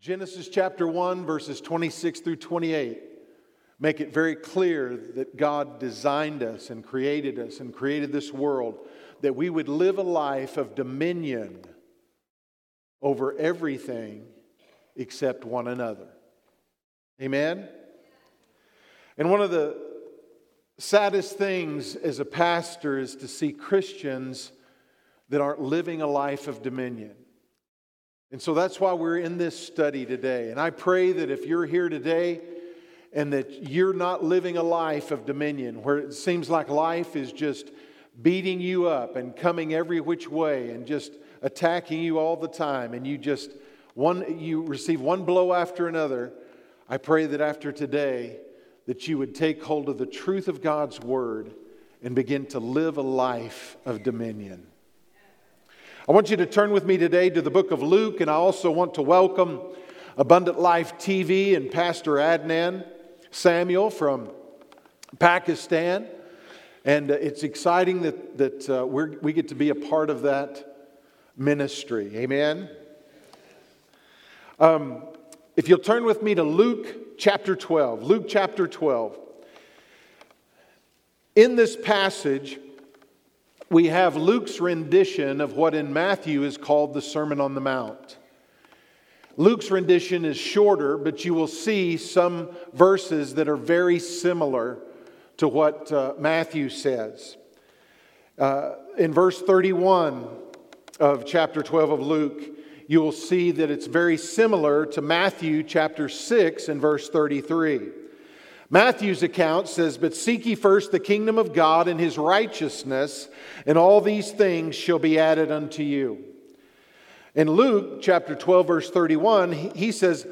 Genesis chapter 1, verses 26 through 28 make it very clear that God designed us and created us and created this world that we would live a life of dominion over everything except one another. Amen? And one of the saddest things as a pastor is to see Christians that aren't living a life of dominion. And so that's why we're in this study today. And I pray that if you're here today and that you're not living a life of dominion, where it seems like life is just beating you up and coming every which way and just attacking you all the time, and you just one you receive one blow after another, I pray that after today that you would take hold of the truth of God's word and begin to live a life of dominion. I want you to turn with me today to the book of Luke, and I also want to welcome Abundant Life TV and Pastor Adnan Samuel from Pakistan. And uh, it's exciting that, that uh, we get to be a part of that ministry. Amen. Um, if you'll turn with me to Luke chapter 12, Luke chapter 12. In this passage, we have Luke's rendition of what in Matthew is called the Sermon on the Mount. Luke's rendition is shorter, but you will see some verses that are very similar to what uh, Matthew says. Uh, in verse 31 of chapter 12 of Luke, you will see that it's very similar to Matthew chapter 6 and verse 33. Matthew's account says, But seek ye first the kingdom of God and his righteousness, and all these things shall be added unto you. In Luke chapter 12, verse 31, he says,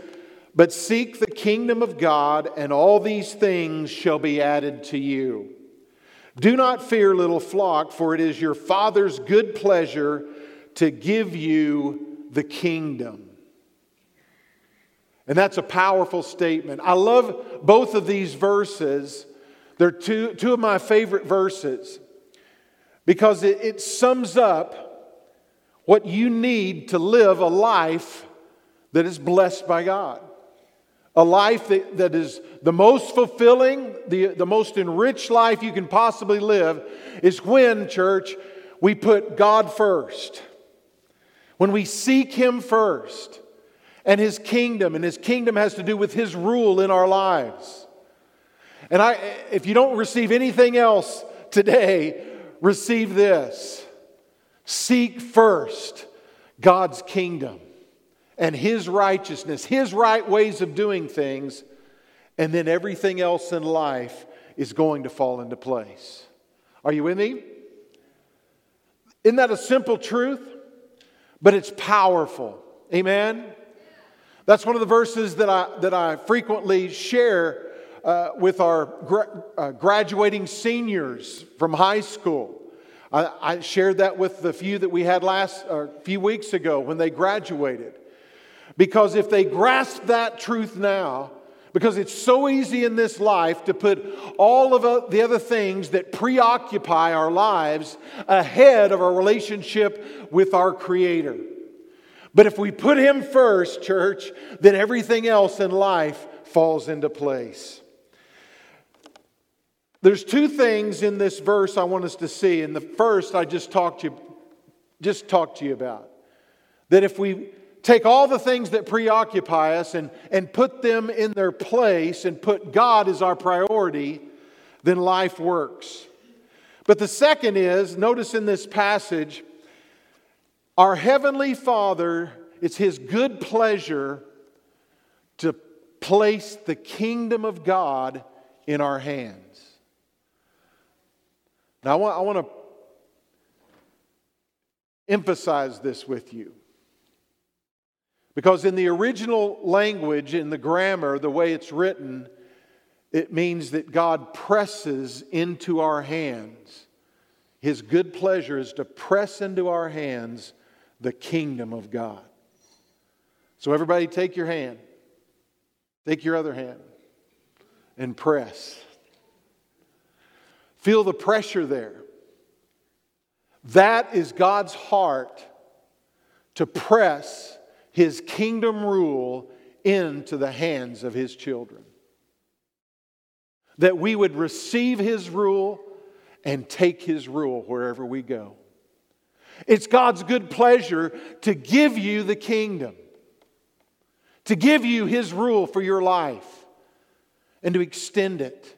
But seek the kingdom of God, and all these things shall be added to you. Do not fear, little flock, for it is your Father's good pleasure to give you the kingdom. And that's a powerful statement. I love both of these verses. They're two, two of my favorite verses because it, it sums up what you need to live a life that is blessed by God. A life that, that is the most fulfilling, the, the most enriched life you can possibly live is when, church, we put God first. When we seek Him first and His kingdom, and His kingdom has to do with His rule in our lives. And I, if you don't receive anything else today, receive this. Seek first God's kingdom and His righteousness, His right ways of doing things, and then everything else in life is going to fall into place. Are you with me? Isn't that a simple truth? But it's powerful. Amen? That's one of the verses that I, that I frequently share uh, with our gra- uh, graduating seniors from high school. I, I, shared that with the few that we had last a few weeks ago when they graduated. Because if they grasp that truth now, because it's so easy in this life to put all of the other things that preoccupy our lives ahead of our relationship with our Creator. But if we put Him first, church, then everything else in life falls into place. There's two things in this verse I want us to see. And the first I just talked to you, just talked to you about. That if we take all the things that preoccupy us and, and put them in their place and put God as our priority, then life works. But the second is, notice in this passage, our Heavenly Father, it's His good pleasure to place the kingdom of God in our hands. Now, I want, I want to emphasize this with you. Because in the original language, in the grammar, the way it's written, it means that God presses into our hands. His good pleasure is to press into our hands the kingdom of God. So, everybody, take your hand, take your other hand, and press. Feel the pressure there. That is God's heart to press his kingdom rule into the hands of His children. That we would receive His rule and take His rule wherever we go. It's God's good pleasure to give you the kingdom, to give you His rule for your life, and to extend it.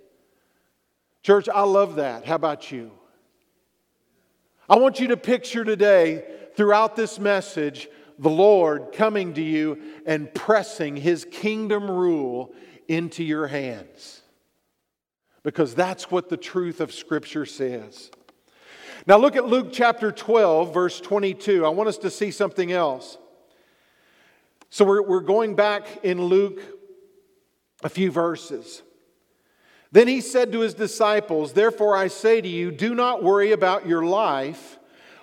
Church, I love that. How about you? I want you to picture today, throughout this message, the Lord coming to you and pressing His kingdom rule into your hands. Because that's what the truth of Scripture says. Now, look at Luke chapter 12, verse 22. I want us to see something else. So, we're, we're going back in Luke a few verses. Then he said to his disciples, Therefore I say to you, do not worry about your life,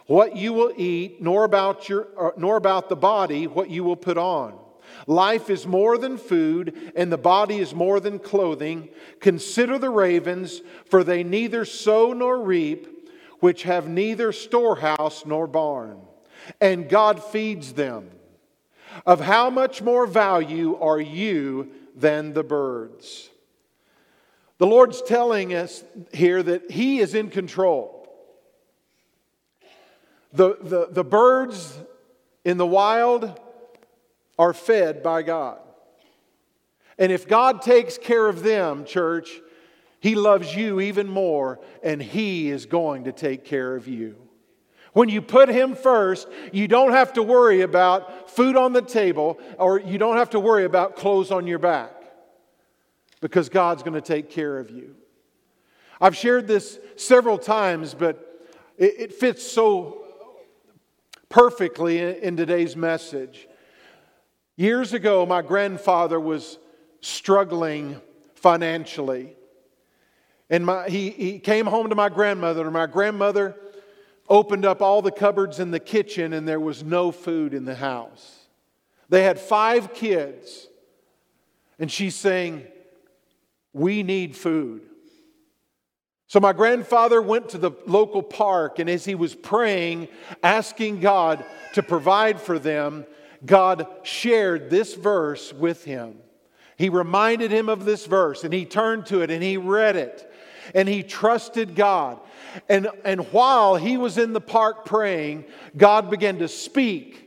what you will eat, nor about, your, uh, nor about the body, what you will put on. Life is more than food, and the body is more than clothing. Consider the ravens, for they neither sow nor reap, which have neither storehouse nor barn, and God feeds them. Of how much more value are you than the birds? The Lord's telling us here that He is in control. The, the, the birds in the wild are fed by God. And if God takes care of them, church, He loves you even more, and He is going to take care of you. When you put Him first, you don't have to worry about food on the table, or you don't have to worry about clothes on your back because God's going to take care of you. I've shared this several times, but it, it fits so perfectly in today's message. Years ago, my grandfather was struggling financially. And my, he, he came home to my grandmother, and my grandmother opened up all the cupboards in the kitchen, and there was no food in the house. They had five kids, and she's saying, we need food. So, my grandfather went to the local park, and as he was praying, asking God to provide for them, God shared this verse with him. He reminded him of this verse, and he turned to it and he read it, and he trusted God. And, and while he was in the park praying, God began to speak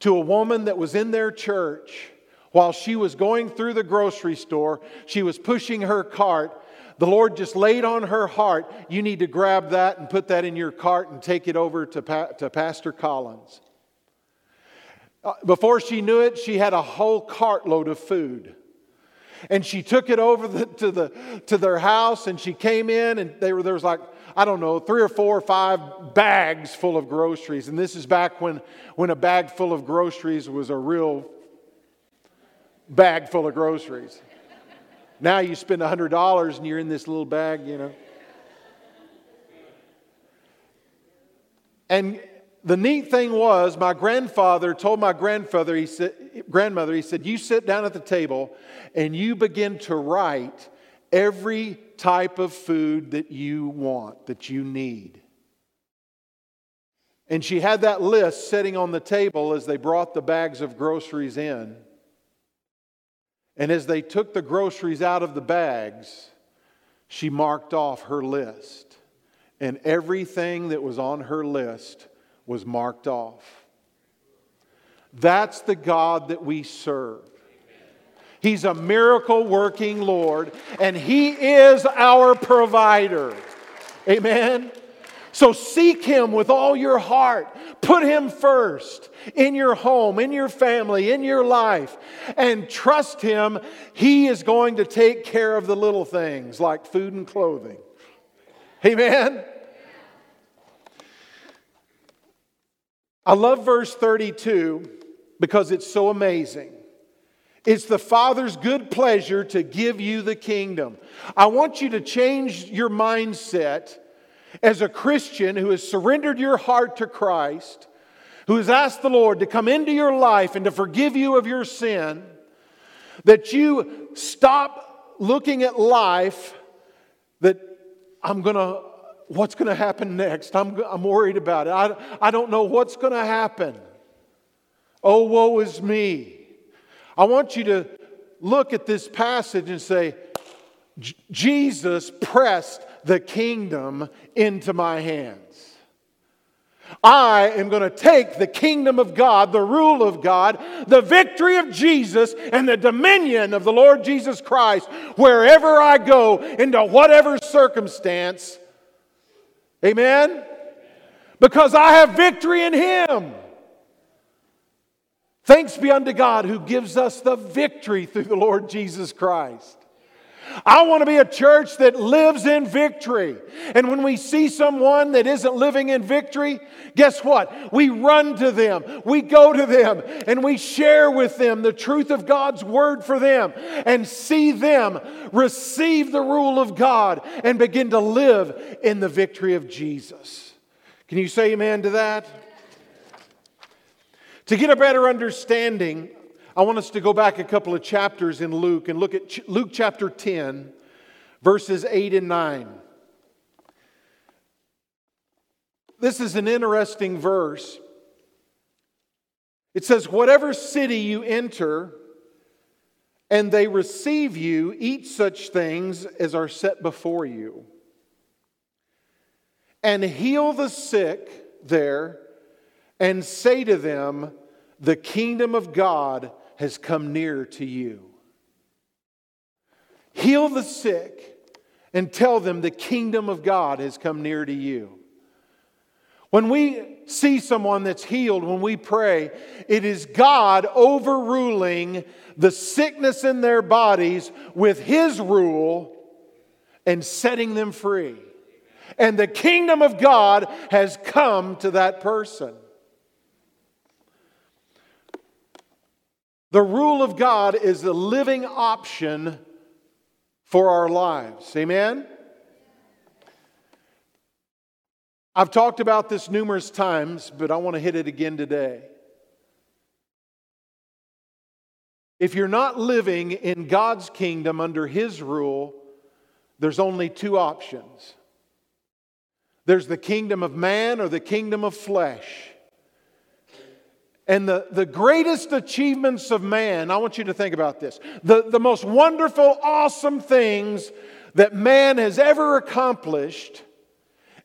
to a woman that was in their church while she was going through the grocery store, she was pushing her cart. The Lord just laid on her heart, you need to grab that and put that in your cart and take it over to, pa- to Pastor Collins. Uh, before she knew it, she had a whole cartload of food. And she took it over the, to, the, to their house and she came in and they were, there was like, I don't know, three or four or five bags full of groceries. And this is back when, when a bag full of groceries was a real bag full of groceries. Now you spend $100 and you're in this little bag, you know. And the neat thing was, my grandfather told my grandfather, he said, grandmother, he said, You sit down at the table and you begin to write every type of food that you want, that you need. And she had that list sitting on the table as they brought the bags of groceries in. And as they took the groceries out of the bags, she marked off her list. And everything that was on her list was marked off. That's the God that we serve. He's a miracle working Lord, and He is our provider. Amen. So seek Him with all your heart. Put Him first in your home, in your family, in your life, and trust Him. He is going to take care of the little things like food and clothing. Amen. I love verse 32 because it's so amazing. It's the Father's good pleasure to give you the kingdom. I want you to change your mindset as a Christian who has surrendered your heart to Christ, who has asked the Lord to come into your life and to forgive you of your sin, that you stop looking at life that I'm going to, what's going to happen next? I'm, I'm worried about it. I, I don't know what's going to happen. Oh, woe is me. I want you to look at this passage and say, Jesus pressed the kingdom into my hands. I am going to take the kingdom of God, the rule of God, the victory of Jesus, and the dominion of the Lord Jesus Christ wherever I go, into whatever circumstance. Amen? Because I have victory in Him. Thanks be unto God who gives us the victory through the Lord Jesus Christ. I want to be a church that lives in victory. And when we see someone that isn't living in victory, guess what? We run to them, we go to them, and we share with them the truth of God's word for them and see them receive the rule of God and begin to live in the victory of Jesus. Can you say amen to that? To get a better understanding I want us to go back a couple of chapters in Luke and look at Luke chapter 10, verses 8 and 9. This is an interesting verse. It says, Whatever city you enter, and they receive you, eat such things as are set before you. And heal the sick there, and say to them, The kingdom of God has come near to you. Heal the sick and tell them the kingdom of God has come near to you. When we see someone that's healed, when we pray, it is God overruling the sickness in their bodies with His rule and setting them free. And the kingdom of God has come to that person. The rule of God is the living option for our lives. Amen? I've talked about this numerous times, but I want to hit it again today. If you're not living in God's kingdom under His rule, there's only two options there's the kingdom of man or the kingdom of flesh. And the, the greatest achievements of man, I want you to think about this. The, the most wonderful, awesome things that man has ever accomplished,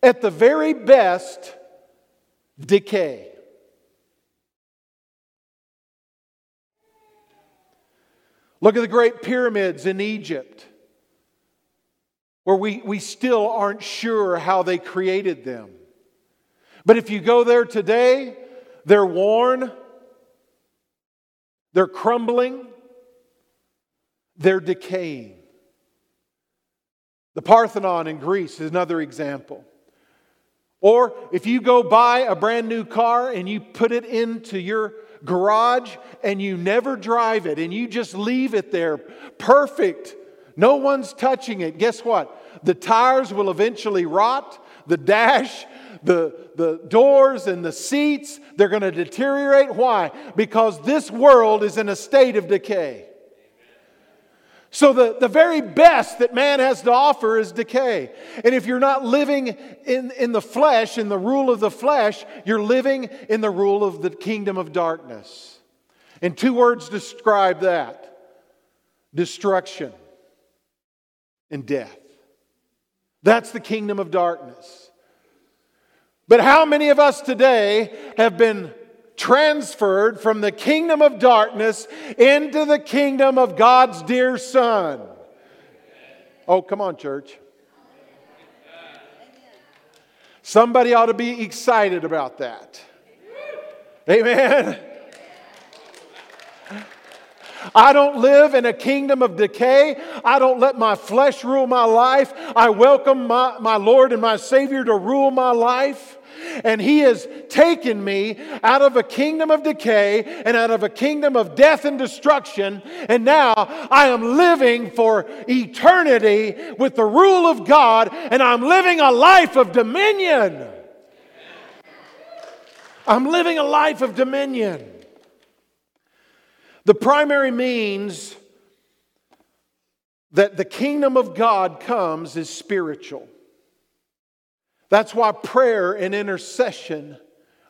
at the very best, decay. Look at the great pyramids in Egypt, where we, we still aren't sure how they created them. But if you go there today, they're worn, they're crumbling, they're decaying. The Parthenon in Greece is another example. Or if you go buy a brand new car and you put it into your garage and you never drive it and you just leave it there perfect, no one's touching it, guess what? The tires will eventually rot, the dash the, the doors and the seats, they're going to deteriorate. Why? Because this world is in a state of decay. So, the, the very best that man has to offer is decay. And if you're not living in, in the flesh, in the rule of the flesh, you're living in the rule of the kingdom of darkness. And two words describe that destruction and death. That's the kingdom of darkness. But how many of us today have been transferred from the kingdom of darkness into the kingdom of God's dear Son? Oh, come on, church. Somebody ought to be excited about that. Amen. I don't live in a kingdom of decay. I don't let my flesh rule my life. I welcome my, my Lord and my Savior to rule my life. And He has taken me out of a kingdom of decay and out of a kingdom of death and destruction. And now I am living for eternity with the rule of God, and I'm living a life of dominion. I'm living a life of dominion. The primary means that the kingdom of God comes is spiritual. That's why prayer and intercession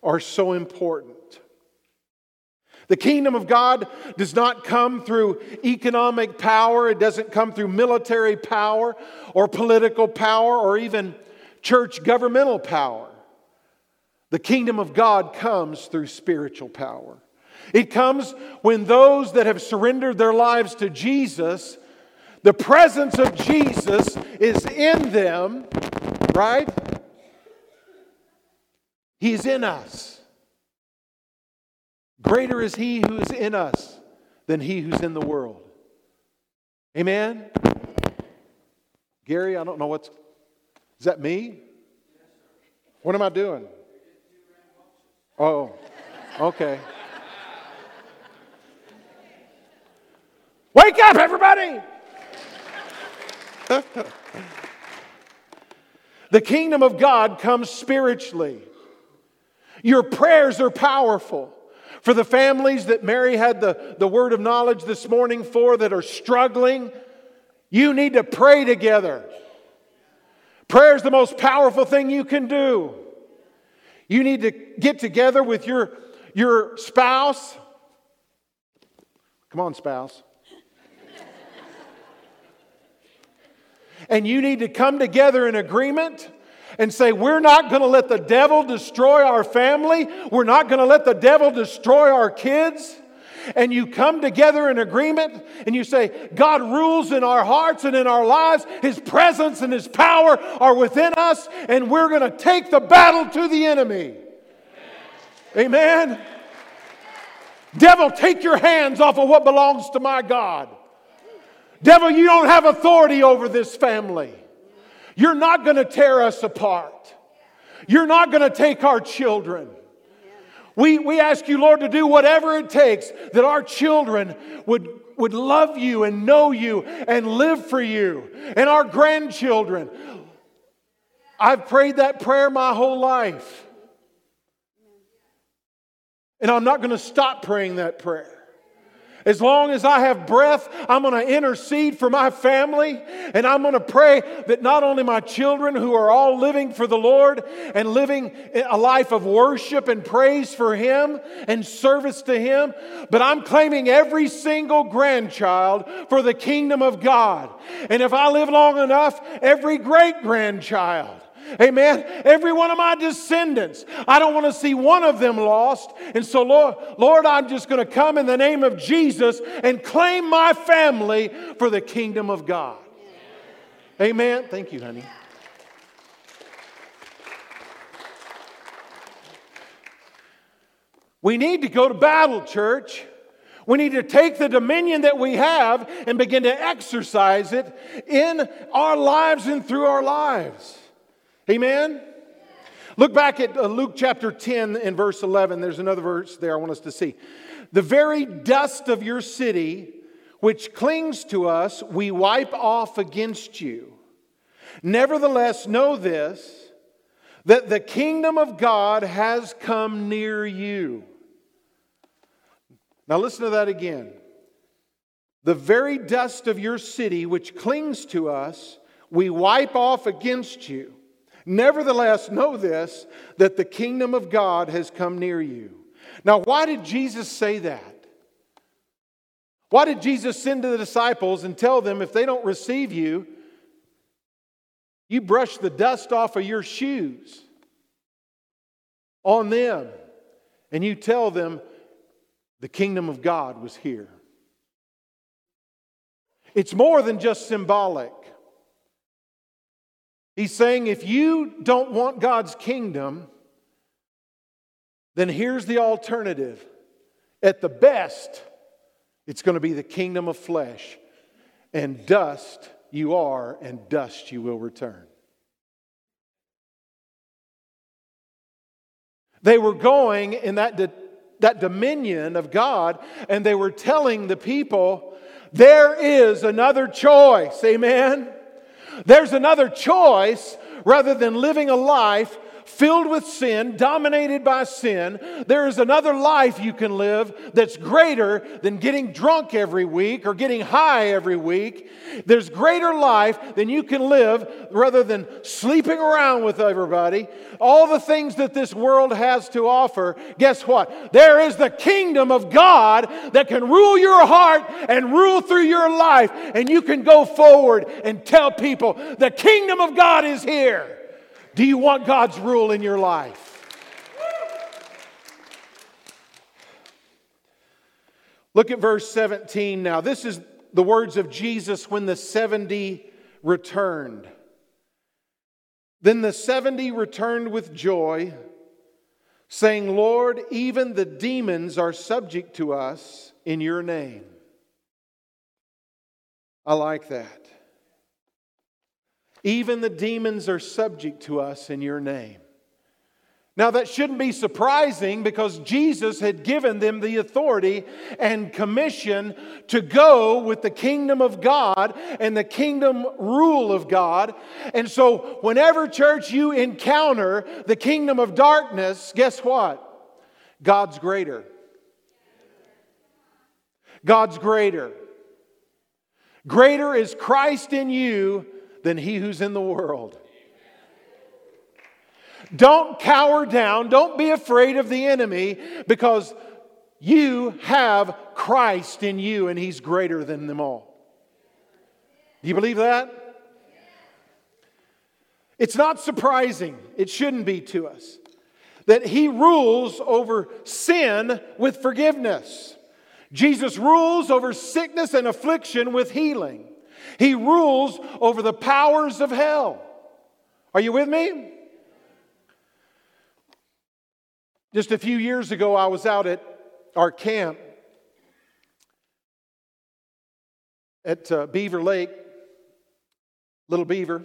are so important. The kingdom of God does not come through economic power, it doesn't come through military power or political power or even church governmental power. The kingdom of God comes through spiritual power. It comes when those that have surrendered their lives to Jesus, the presence of Jesus is in them, right? He's in us. Greater is He who is in us than He who's in the world. Amen? Gary, I don't know what's. Is that me? What am I doing? Oh, okay. Wake up, everybody! the kingdom of God comes spiritually. Your prayers are powerful. For the families that Mary had the, the word of knowledge this morning for that are struggling, you need to pray together. Prayer is the most powerful thing you can do. You need to get together with your, your spouse. Come on, spouse. And you need to come together in agreement and say, We're not going to let the devil destroy our family. We're not going to let the devil destroy our kids. And you come together in agreement and you say, God rules in our hearts and in our lives. His presence and His power are within us, and we're going to take the battle to the enemy. Amen. Devil, take your hands off of what belongs to my God. Devil, you don't have authority over this family. You're not going to tear us apart. You're not going to take our children. We, we ask you, Lord, to do whatever it takes that our children would, would love you and know you and live for you, and our grandchildren. I've prayed that prayer my whole life. And I'm not going to stop praying that prayer. As long as I have breath, I'm going to intercede for my family. And I'm going to pray that not only my children, who are all living for the Lord and living a life of worship and praise for Him and service to Him, but I'm claiming every single grandchild for the kingdom of God. And if I live long enough, every great grandchild. Amen. Every one of my descendants, I don't want to see one of them lost. And so, Lord, Lord, I'm just going to come in the name of Jesus and claim my family for the kingdom of God. Amen. Thank you, honey. We need to go to battle, church. We need to take the dominion that we have and begin to exercise it in our lives and through our lives. Amen? Look back at uh, Luke chapter 10 and verse 11. There's another verse there I want us to see. The very dust of your city, which clings to us, we wipe off against you. Nevertheless, know this that the kingdom of God has come near you. Now, listen to that again. The very dust of your city, which clings to us, we wipe off against you. Nevertheless, know this that the kingdom of God has come near you. Now, why did Jesus say that? Why did Jesus send to the disciples and tell them if they don't receive you, you brush the dust off of your shoes on them and you tell them the kingdom of God was here? It's more than just symbolic. He's saying if you don't want God's kingdom, then here's the alternative. At the best, it's going to be the kingdom of flesh. And dust you are, and dust you will return. They were going in that, that dominion of God, and they were telling the people, there is another choice. Amen. There's another choice rather than living a life filled with sin, dominated by sin. There is another life you can live that's greater than getting drunk every week or getting high every week. There's greater life than you can live rather than sleeping around with everybody. All the things that this world has to offer, guess what? There is the kingdom of God that can rule your heart and rule through your life, and you can go forward and tell people the kingdom of God is here. Do you want God's rule in your life? Look at verse 17 now. This is the words of Jesus when the 70 returned. Then the 70 returned with joy, saying, Lord, even the demons are subject to us in your name. I like that. Even the demons are subject to us in your name. Now, that shouldn't be surprising because Jesus had given them the authority and commission to go with the kingdom of God and the kingdom rule of God. And so, whenever, church, you encounter the kingdom of darkness, guess what? God's greater. God's greater. Greater is Christ in you than he who's in the world. Don't cower down. Don't be afraid of the enemy because you have Christ in you and he's greater than them all. Do you believe that? It's not surprising, it shouldn't be to us, that he rules over sin with forgiveness. Jesus rules over sickness and affliction with healing. He rules over the powers of hell. Are you with me? Just a few years ago, I was out at our camp at uh, Beaver Lake, Little Beaver,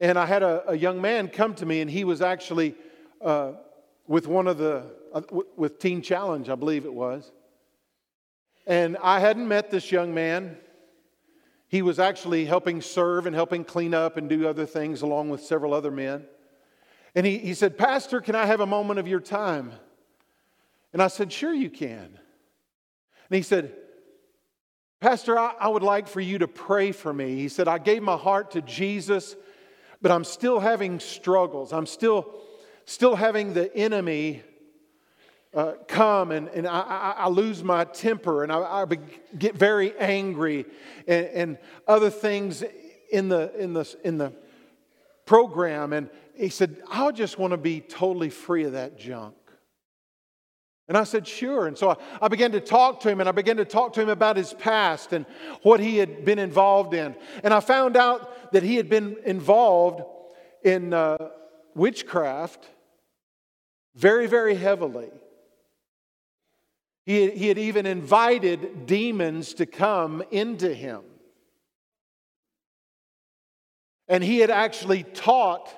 and I had a, a, young man come to me, and he was actually uh, with one of the, uh, with Teen Challenge, I believe it was. And I hadn't met this young man. He was actually helping serve and helping clean up and do other things along with several other men. And he, he said, Pastor, can I have a moment of your time? And I said, Sure, you can. And he said, Pastor, I, I would like for you to pray for me. He said, I gave my heart to Jesus, but I'm still having struggles. I'm still, still having the enemy uh, come and, and I, I, lose my temper and I, I get very angry and, and, other things in the, in, the, in the program. And he said, I just want to be totally free of that junk. And I said, sure. And so I, I began to talk to him and I began to talk to him about his past and what he had been involved in. And I found out that he had been involved in uh, witchcraft very, very heavily. He, he had even invited demons to come into him. And he had actually taught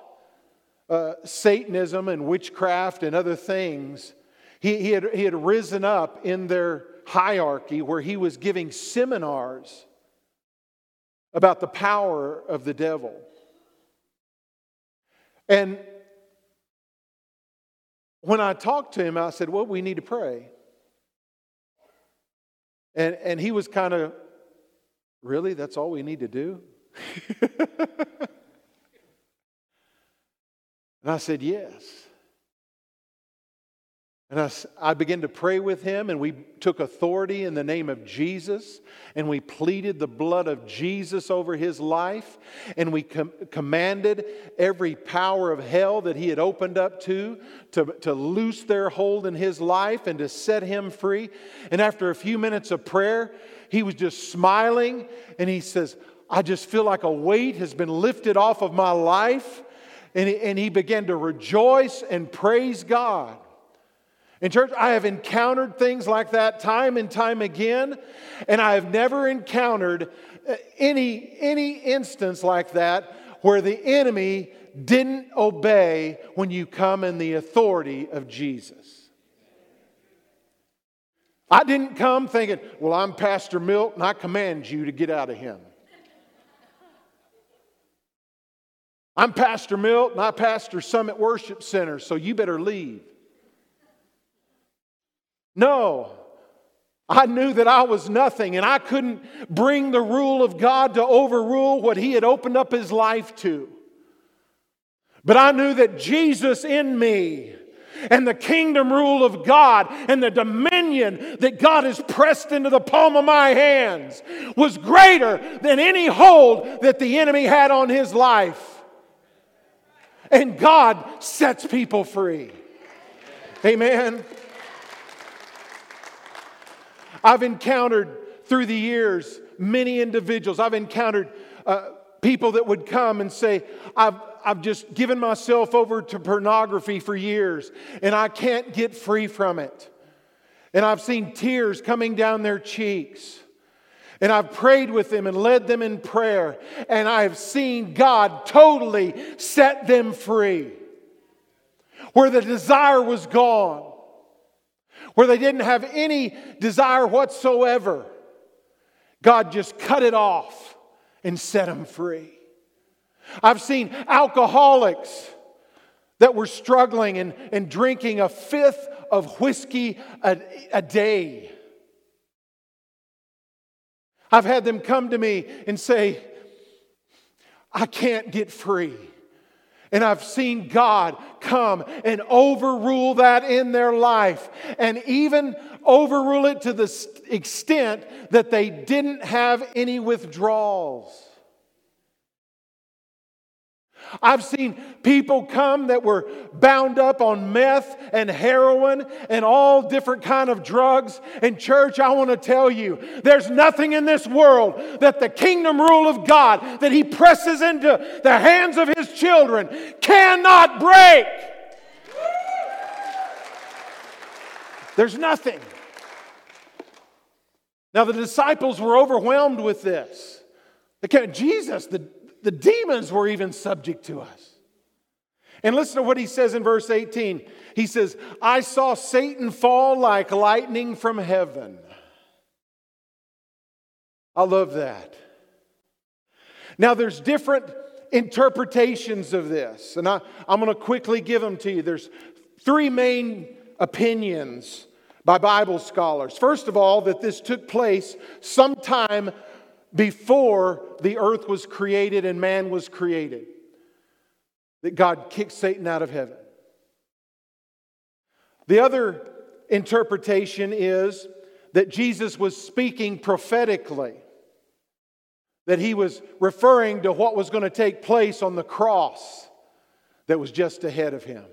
uh, Satanism and witchcraft and other things. He, he, had, he had risen up in their hierarchy where he was giving seminars about the power of the devil. And when I talked to him, I said, Well, we need to pray. And, and he was kind of, really? That's all we need to do? and I said, yes. And I, I began to pray with him, and we took authority in the name of Jesus, and we pleaded the blood of Jesus over his life, and we com- commanded every power of hell that he had opened up to, to to loose their hold in his life and to set him free. And after a few minutes of prayer, he was just smiling, and he says, I just feel like a weight has been lifted off of my life. And he, and he began to rejoice and praise God. In church, I have encountered things like that time and time again, and I have never encountered uh, any, any instance like that where the enemy didn't obey when you come in the authority of Jesus. I didn't come thinking, well, I'm Pastor Milt and I command you to get out of him. I'm Pastor Milt and I pastor Summit Worship Center, so you better leave. No, I knew that I was nothing and I couldn't bring the rule of God to overrule what He had opened up His life to. But I knew that Jesus in me and the kingdom rule of God and the dominion that God has pressed into the palm of my hands was greater than any hold that the enemy had on his life. And God sets people free. Amen. I've encountered through the years many individuals. I've encountered uh, people that would come and say, I've, I've just given myself over to pornography for years and I can't get free from it. And I've seen tears coming down their cheeks. And I've prayed with them and led them in prayer. And I have seen God totally set them free. Where the desire was gone, where they didn't have any desire whatsoever, God just cut it off and set them free. I've seen alcoholics that were struggling and, and drinking a fifth of whiskey a, a day. I've had them come to me and say, I can't get free. And I've seen God come and overrule that in their life and even overrule it to the extent that they didn't have any withdrawals. I've seen people come that were bound up on meth and heroin and all different kind of drugs. And church, I want to tell you, there's nothing in this world that the kingdom rule of God that he presses into the hands of his children cannot break. There's nothing. Now the disciples were overwhelmed with this. Jesus, the the demons were even subject to us. And listen to what he says in verse 18. He says, I saw Satan fall like lightning from heaven. I love that. Now, there's different interpretations of this, and I, I'm going to quickly give them to you. There's three main opinions by Bible scholars. First of all, that this took place sometime before the earth was created and man was created. That God kicked Satan out of heaven. The other interpretation is that Jesus was speaking prophetically, that he was referring to what was going to take place on the cross that was just ahead of him.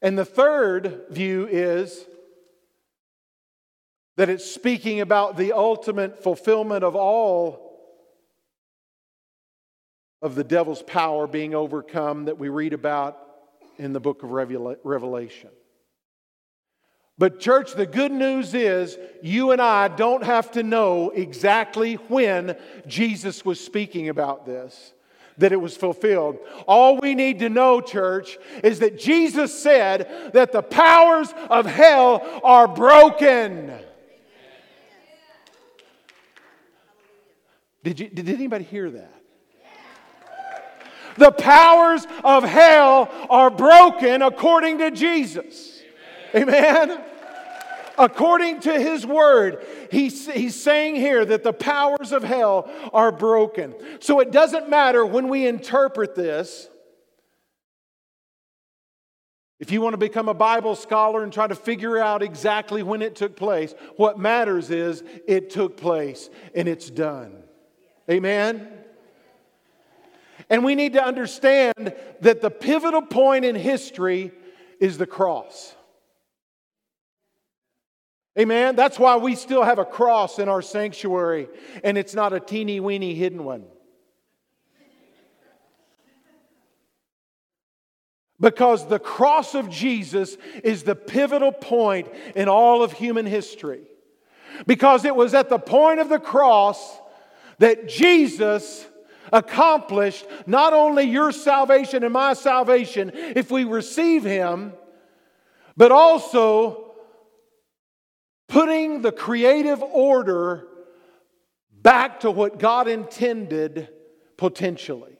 And the third view is that it's speaking about the ultimate fulfillment of all of the devil's power being overcome that we read about in the book of Revelation. But, church, the good news is you and I don't have to know exactly when Jesus was speaking about this, that it was fulfilled. All we need to know, church, is that Jesus said that the powers of hell are broken. Did, you, did anybody hear that? The powers of hell are broken according to Jesus. Amen. Amen? According to his word, he's, he's saying here that the powers of hell are broken. So it doesn't matter when we interpret this. If you want to become a Bible scholar and try to figure out exactly when it took place, what matters is it took place and it's done. Amen? And we need to understand that the pivotal point in history is the cross. Amen? That's why we still have a cross in our sanctuary, and it's not a teeny weeny hidden one. Because the cross of Jesus is the pivotal point in all of human history. Because it was at the point of the cross that Jesus accomplished not only your salvation and my salvation if we receive Him, but also putting the creative order back to what God intended potentially.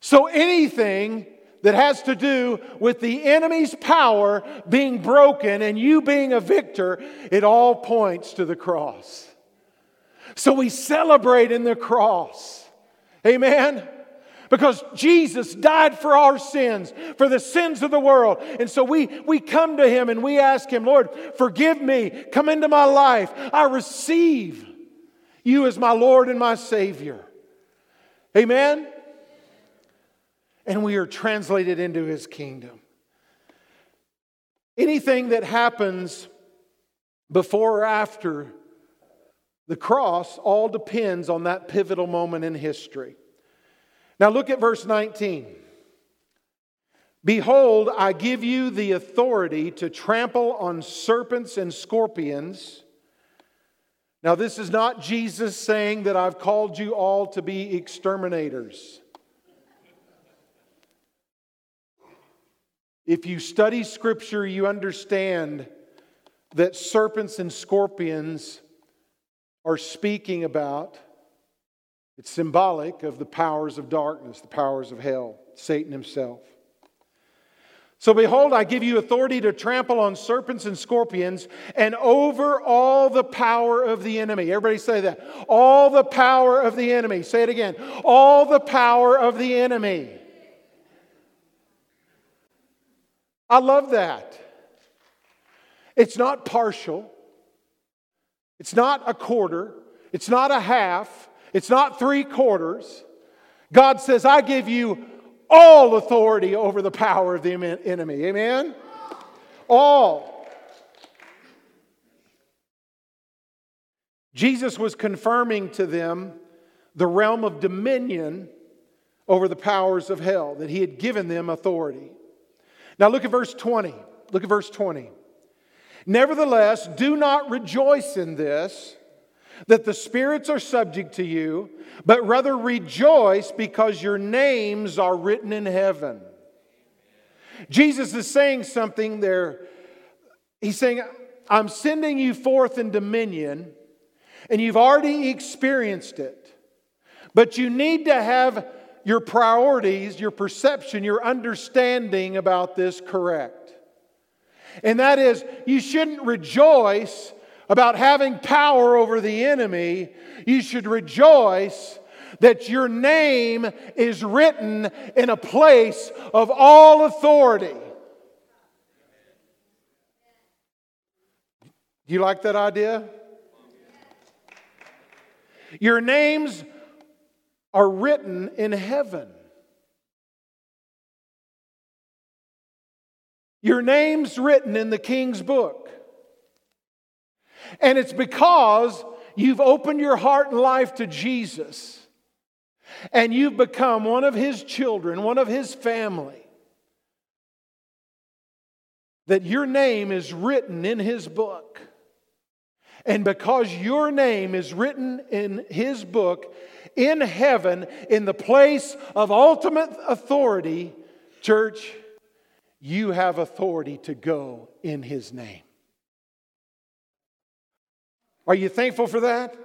So anything that has to do with the enemy's power being broken and you being a victor, it all points to the cross. So we celebrate in the cross. Amen. Because Jesus died for our sins, for the sins of the world. And so we, we come to Him and we ask Him, Lord, forgive me, come into my life. I receive you as my Lord and my Savior. Amen and we are translated into his kingdom. Anything that happens before or after the cross all depends on that pivotal moment in history. Now look at verse 19. Behold, I give you the authority to trample on serpents and scorpions. Now, this is not Jesus saying that I've called you all to be exterminators. If you study Scripture, you understand that serpents and scorpions are speaking about, it's symbolic of the powers of darkness, the powers of hell, Satan himself. So, behold, I give you authority to trample on serpents and scorpions and over all the power of the enemy. Everybody say that. All the power of the enemy. Say it again. All the power of the enemy. I love that. It's not partial, it's not a quarter, it's not a half, it's not three quarters. God says, I give you all authority over the power of the enemy. Amen? All. Jesus was confirming to them the realm of dominion over the powers of hell, that he had given them authority. Now look at verse 20. Look at verse 20. Nevertheless, do not rejoice in this, that the spirits are subject to you, but rather rejoice because your names are written in heaven. Jesus is saying something there. He's saying, I'm sending you forth in dominion, and you've already experienced it. But you need to have your priorities, your perception, your understanding about this correct. And that is, you shouldn't rejoice about having power over the enemy. You should rejoice that your name is written in a place of all authority. Do you like that idea? Your name's are written in heaven. Your name's written in the King's book. And it's because you've opened your heart and life to Jesus and you've become one of his children, one of his family, that your name is written in his book. And because your name is written in his book, in heaven, in the place of ultimate authority, church, you have authority to go in His name. Are you thankful for that?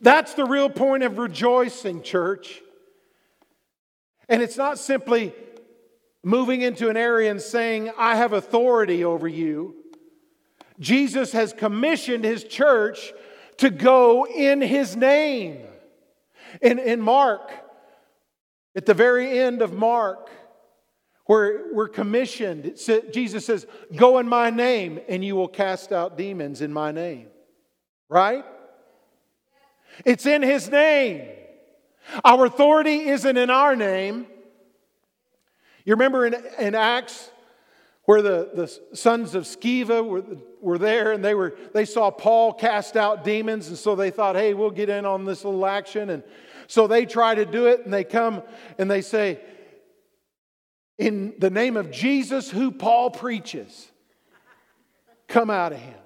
That's the real point of rejoicing, church. And it's not simply moving into an area and saying, I have authority over you. Jesus has commissioned his church to go in his name. In, in Mark, at the very end of Mark, where we're commissioned, Jesus says, Go in my name, and you will cast out demons in my name. Right? It's in his name. Our authority isn't in our name. You remember in, in Acts where the, the sons of Sceva were, were there and they, were, they saw Paul cast out demons, and so they thought, hey, we'll get in on this little action. And so they try to do it, and they come and they say, in the name of Jesus, who Paul preaches, come out of him.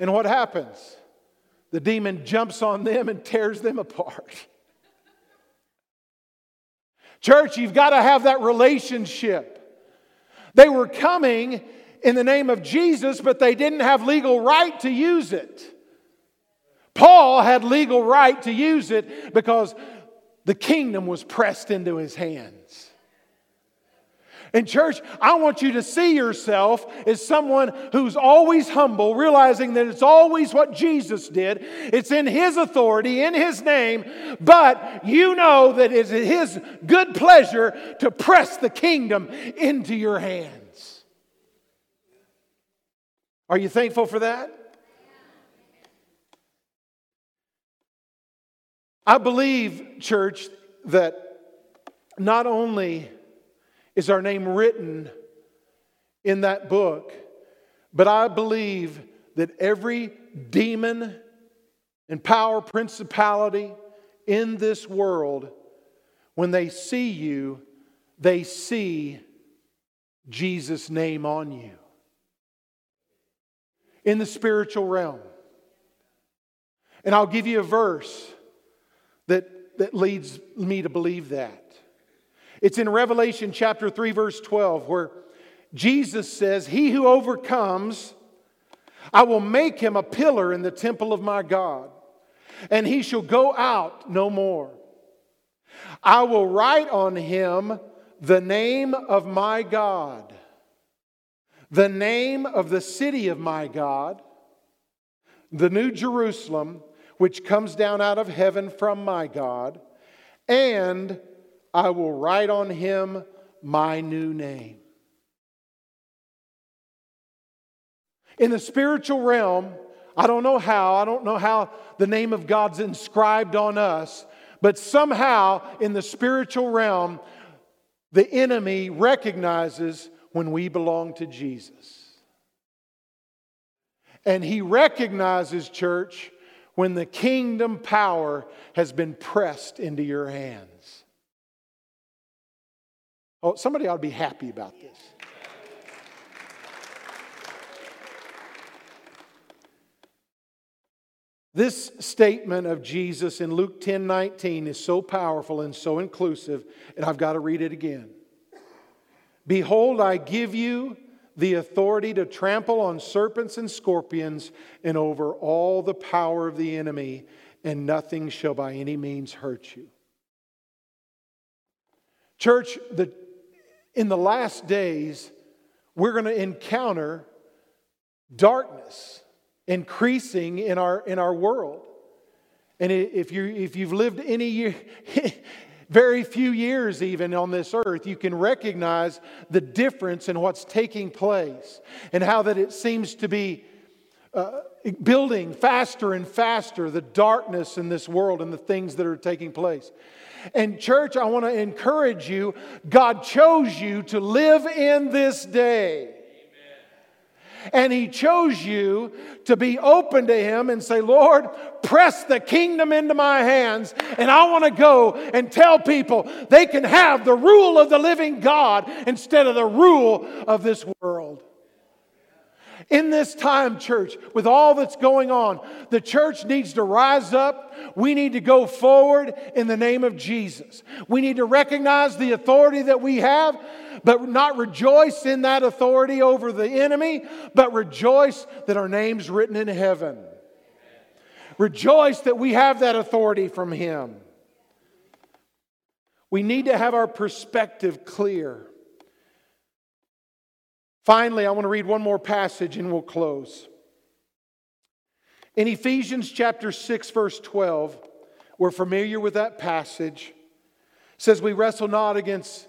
And what happens? The demon jumps on them and tears them apart. Church, you've got to have that relationship. They were coming in the name of Jesus, but they didn't have legal right to use it. Paul had legal right to use it because the kingdom was pressed into his hands. And, church, I want you to see yourself as someone who's always humble, realizing that it's always what Jesus did. It's in His authority, in His name, but you know that it's His good pleasure to press the kingdom into your hands. Are you thankful for that? I believe, church, that not only is our name written in that book. But I believe that every demon and power, principality in this world, when they see you, they see Jesus' name on you. In the spiritual realm. And I'll give you a verse that, that leads me to believe that. It's in Revelation chapter 3, verse 12, where Jesus says, He who overcomes, I will make him a pillar in the temple of my God, and he shall go out no more. I will write on him the name of my God, the name of the city of my God, the new Jerusalem, which comes down out of heaven from my God, and I will write on him my new name. In the spiritual realm, I don't know how, I don't know how the name of God's inscribed on us, but somehow in the spiritual realm, the enemy recognizes when we belong to Jesus. And he recognizes, church, when the kingdom power has been pressed into your hands. Oh, somebody ought to be happy about this. This statement of Jesus in Luke 10 19 is so powerful and so inclusive, and I've got to read it again. Behold, I give you the authority to trample on serpents and scorpions and over all the power of the enemy, and nothing shall by any means hurt you. Church, the in the last days, we're going to encounter darkness increasing in our, in our world. And if, you, if you've lived any year, very few years even on this earth, you can recognize the difference in what's taking place and how that it seems to be uh, building faster and faster the darkness in this world and the things that are taking place. And, church, I want to encourage you God chose you to live in this day. And He chose you to be open to Him and say, Lord, press the kingdom into my hands. And I want to go and tell people they can have the rule of the living God instead of the rule of this world. In this time, church, with all that's going on, the church needs to rise up. We need to go forward in the name of Jesus. We need to recognize the authority that we have, but not rejoice in that authority over the enemy, but rejoice that our name's written in heaven. Rejoice that we have that authority from Him. We need to have our perspective clear. Finally, I want to read one more passage and we'll close. In Ephesians chapter 6 verse 12, we're familiar with that passage. It says we wrestle not against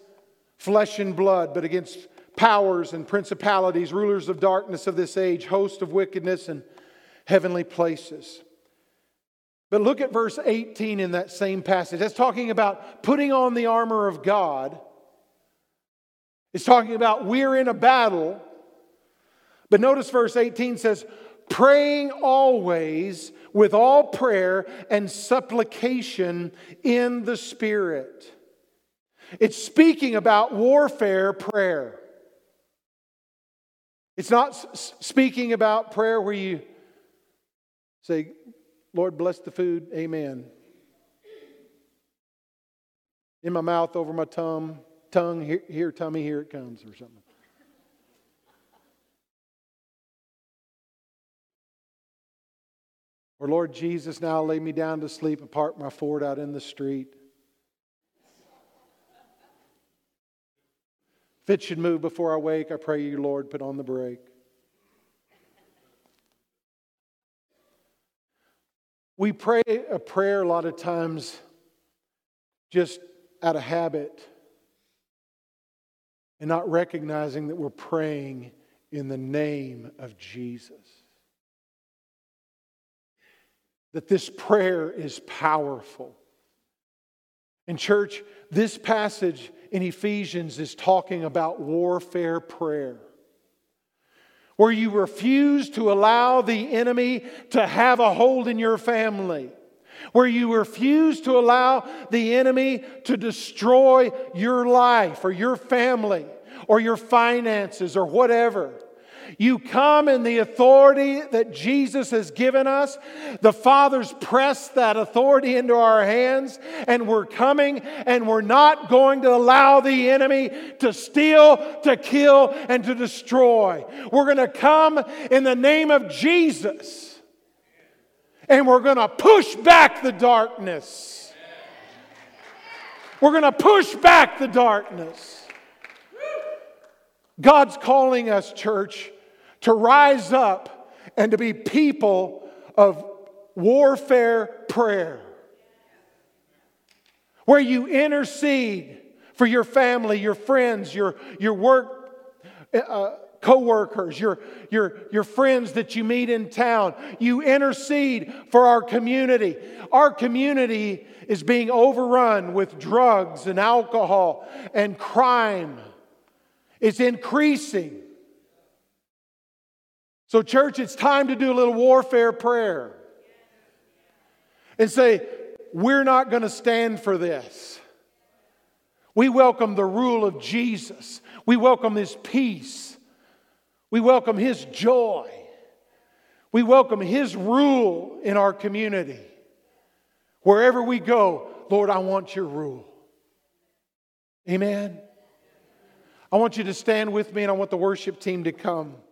flesh and blood, but against powers and principalities, rulers of darkness of this age, host of wickedness in heavenly places. But look at verse 18 in that same passage. That's talking about putting on the armor of God it's talking about we're in a battle. But notice verse 18 says, praying always with all prayer and supplication in the Spirit. It's speaking about warfare prayer. It's not speaking about prayer where you say, Lord, bless the food, amen. In my mouth, over my tongue, tongue, here, here, tummy, here it comes, or something. Or, Lord Jesus, now lay me down to sleep and park my Ford out in the street. If it should move before I wake, I pray you, Lord, put on the brake. We pray a prayer a lot of times just out of habit and not recognizing that we're praying in the name of Jesus. That this prayer is powerful. In church, this passage in Ephesians is talking about warfare prayer where you refuse to allow the enemy to have a hold in your family, where you refuse to allow the enemy to destroy your life or your family or your finances or whatever. You come in the authority that Jesus has given us. The Father's pressed that authority into our hands, and we're coming, and we're not going to allow the enemy to steal, to kill, and to destroy. We're going to come in the name of Jesus, and we're going to push back the darkness. We're going to push back the darkness. God's calling us, church, to rise up and to be people of warfare prayer, where you intercede for your family, your friends, your, your work. Uh, co-workers, your, your, your friends that you meet in town. You intercede for our community. Our community is being overrun with drugs and alcohol and crime. It's increasing. So, church, it's time to do a little warfare prayer and say, We're not going to stand for this. We welcome the rule of Jesus, we welcome His peace, we welcome His joy, we welcome His rule in our community. Wherever we go, Lord, I want your rule. Amen. I want you to stand with me and I want the worship team to come.